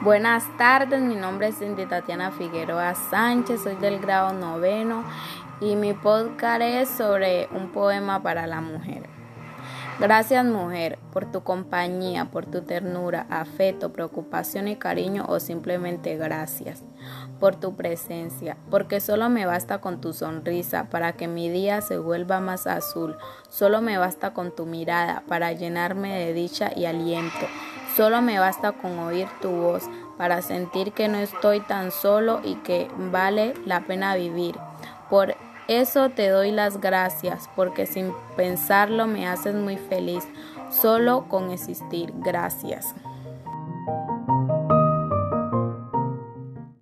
Buenas tardes, mi nombre es Cindy Tatiana Figueroa Sánchez, soy del grado noveno y mi podcast es sobre un poema para la mujer. Gracias mujer por tu compañía, por tu ternura, afecto, preocupación y cariño o simplemente gracias por tu presencia, porque solo me basta con tu sonrisa para que mi día se vuelva más azul, solo me basta con tu mirada para llenarme de dicha y aliento, solo me basta con oír tu voz para sentir que no estoy tan solo y que vale la pena vivir. Por eso te doy las gracias, porque sin pensarlo me haces muy feliz, solo con existir. Gracias.